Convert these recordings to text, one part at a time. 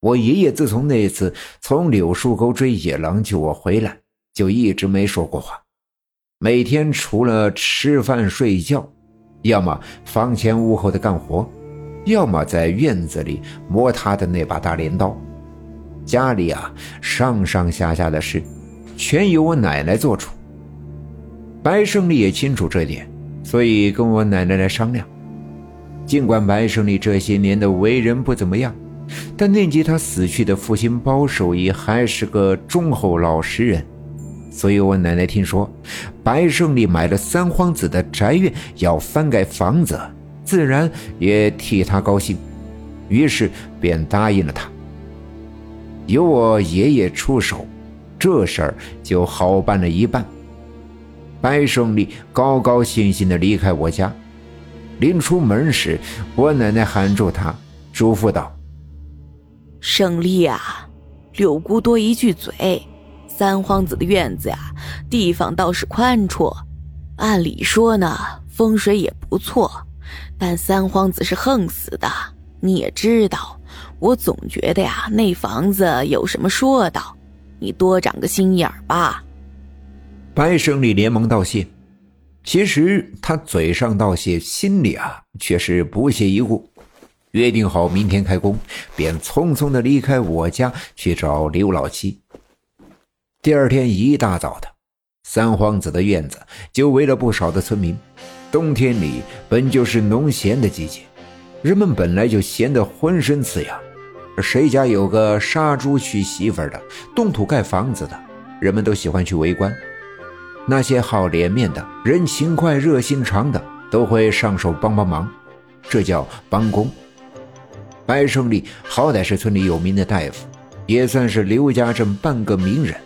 我爷爷自从那次从柳树沟追野狼救我回来，就一直没说过话。每天除了吃饭睡觉，要么房前屋后的干活，要么在院子里磨他的那把大镰刀。家里啊，上上下下的事，全由我奶奶做主。白胜利也清楚这点，所以跟我奶奶来商量。尽管白胜利这些年的为人不怎么样。但念及他死去的父亲包守义还是个忠厚老实人，所以我奶奶听说白胜利买了三皇子的宅院，要翻盖房子，自然也替他高兴，于是便答应了他。由我爷爷出手，这事儿就好办了一半。白胜利高高兴兴地离开我家，临出门时，我奶奶喊住他，嘱咐道。胜利啊，六姑多一句嘴，三皇子的院子呀，地方倒是宽绰，按理说呢，风水也不错。但三皇子是横死的，你也知道，我总觉得呀，那房子有什么说道，你多长个心眼儿吧。白胜利连忙道谢，其实他嘴上道谢，心里啊却是不屑一顾。约定好明天开工，便匆匆的离开我家去找刘老七。第二天一大早的，三皇子的院子就围了不少的村民。冬天里本就是农闲的季节，人们本来就闲得浑身刺痒。谁家有个杀猪娶媳妇的、动土盖房子的，人们都喜欢去围观。那些好脸面的、人勤快、热心肠的，都会上手帮帮忙，这叫帮工。白胜利好歹是村里有名的大夫，也算是刘家镇半个名人。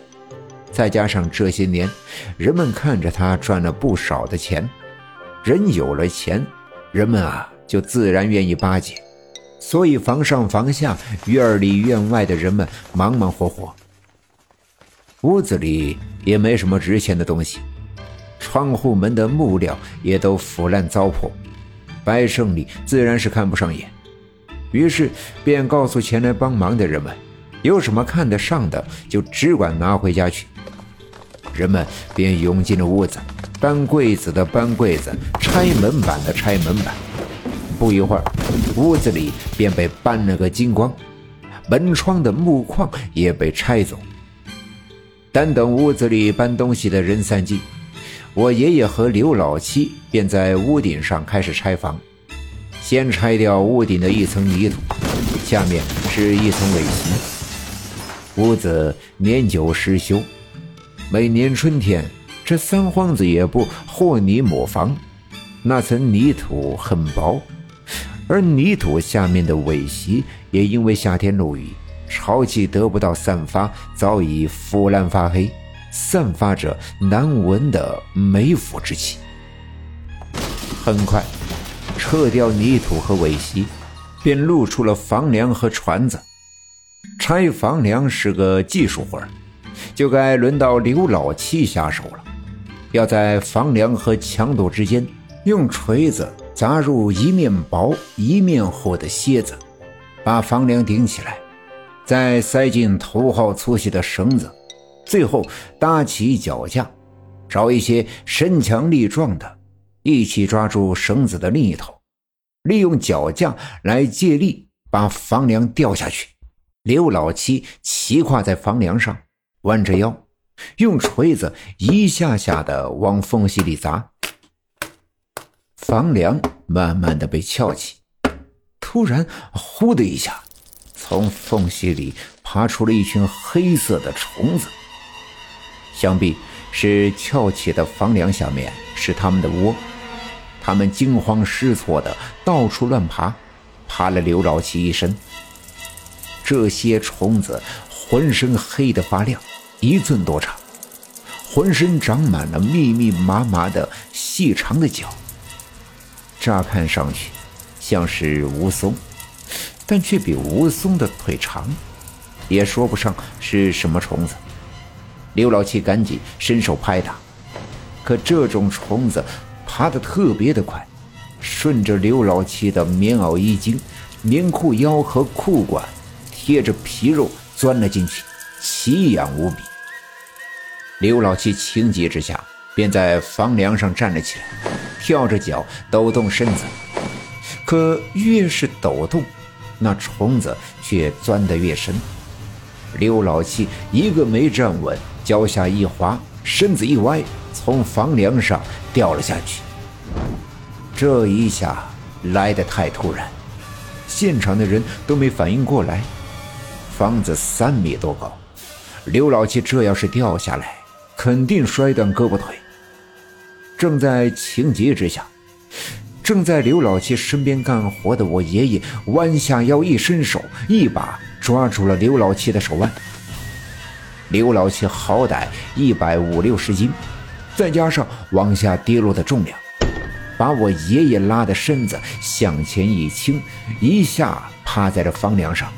再加上这些年，人们看着他赚了不少的钱，人有了钱，人们啊就自然愿意巴结，所以房上房下、院里院外的人们忙忙活活。屋子里也没什么值钱的东西，窗户门的木料也都腐烂糟粕，白胜利自然是看不上眼。于是便告诉前来帮忙的人们，有什么看得上的就只管拿回家去。人们便涌进了屋子，搬柜子的搬柜子，拆门板的拆门板。不一会儿，屋子里便被搬了个精光，门窗的木框也被拆走。但等屋子里搬东西的人散尽，我爷爷和刘老七便在屋顶上开始拆房。先拆掉屋顶的一层泥土，下面是一层苇席。屋子年久失修，每年春天，这三皇子也不和泥抹房，那层泥土很薄，而泥土下面的苇席也因为夏天漏雨，潮气得不到散发，早已腐烂发黑，散发着难闻的霉腐之气。很快。撤掉泥土和苇席，便露出了房梁和船子。拆房梁是个技术活就该轮到刘老七下手了。要在房梁和墙垛之间用锤子砸入一面薄一面厚的楔子，把房梁顶起来，再塞进头号粗细的绳子，最后搭起脚架，找一些身强力壮的。一起抓住绳子的另一头，利用脚架来借力把房梁掉下去。刘老七骑跨在房梁上，弯着腰，用锤子一下下的往缝隙里砸。房梁慢慢的被撬起，突然“呼”的一下，从缝隙里爬出了一群黑色的虫子。想必是翘起的房梁下面是他们的窝。他们惊慌失措的到处乱爬，爬了刘老七一身。这些虫子浑身黑得发亮，一寸多长，浑身长满了密密麻麻的细长的脚。乍看上去像是蜈蚣，但却比蜈蚣的腿长，也说不上是什么虫子。刘老七赶紧伸手拍打，可这种虫子。爬得特别的快，顺着刘老七的棉袄衣襟、棉裤腰和裤管，贴着皮肉钻了进去，奇痒无比。刘老七情急之下，便在房梁上站了起来，跳着脚抖动身子。可越是抖动，那虫子却钻得越深。刘老七一个没站稳，脚下一滑，身子一歪，从房梁上掉了下去。这一下来得太突然，现场的人都没反应过来。房子三米多高，刘老七这要是掉下来，肯定摔断胳膊腿。正在情急之下，正在刘老七身边干活的我爷爷弯下腰一伸手，一把抓住了刘老七的手腕。刘老七好歹一百五六十斤，再加上往下跌落的重量。把我爷爷拉的身子向前一倾，一下趴在了房梁上，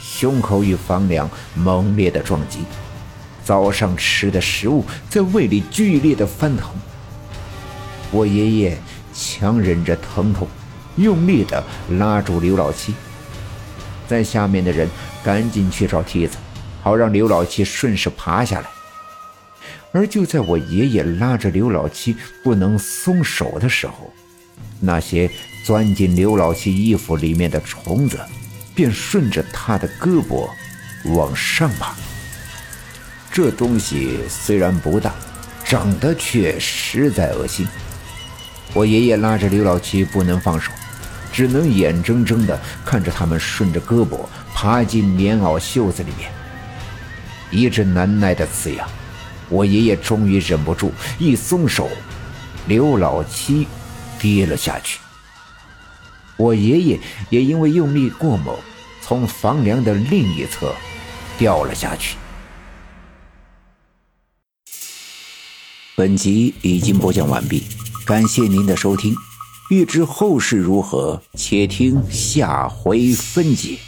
胸口与房梁猛烈的撞击，早上吃的食物在胃里剧烈的翻腾。我爷爷强忍着疼痛，用力的拉住刘老七，在下面的人赶紧去找梯子，好让刘老七顺势爬下来。而就在我爷爷拉着刘老七不能松手的时候，那些钻进刘老七衣服里面的虫子，便顺着他的胳膊往上爬。这东西虽然不大，长得却实在恶心。我爷爷拉着刘老七不能放手，只能眼睁睁地看着他们顺着胳膊爬进棉袄袖子里面，一阵难耐的刺痒。我爷爷终于忍不住，一松手，刘老七跌了下去。我爷爷也因为用力过猛，从房梁的另一侧掉了下去。本集已经播讲完毕，感谢您的收听。欲知后事如何，且听下回分解。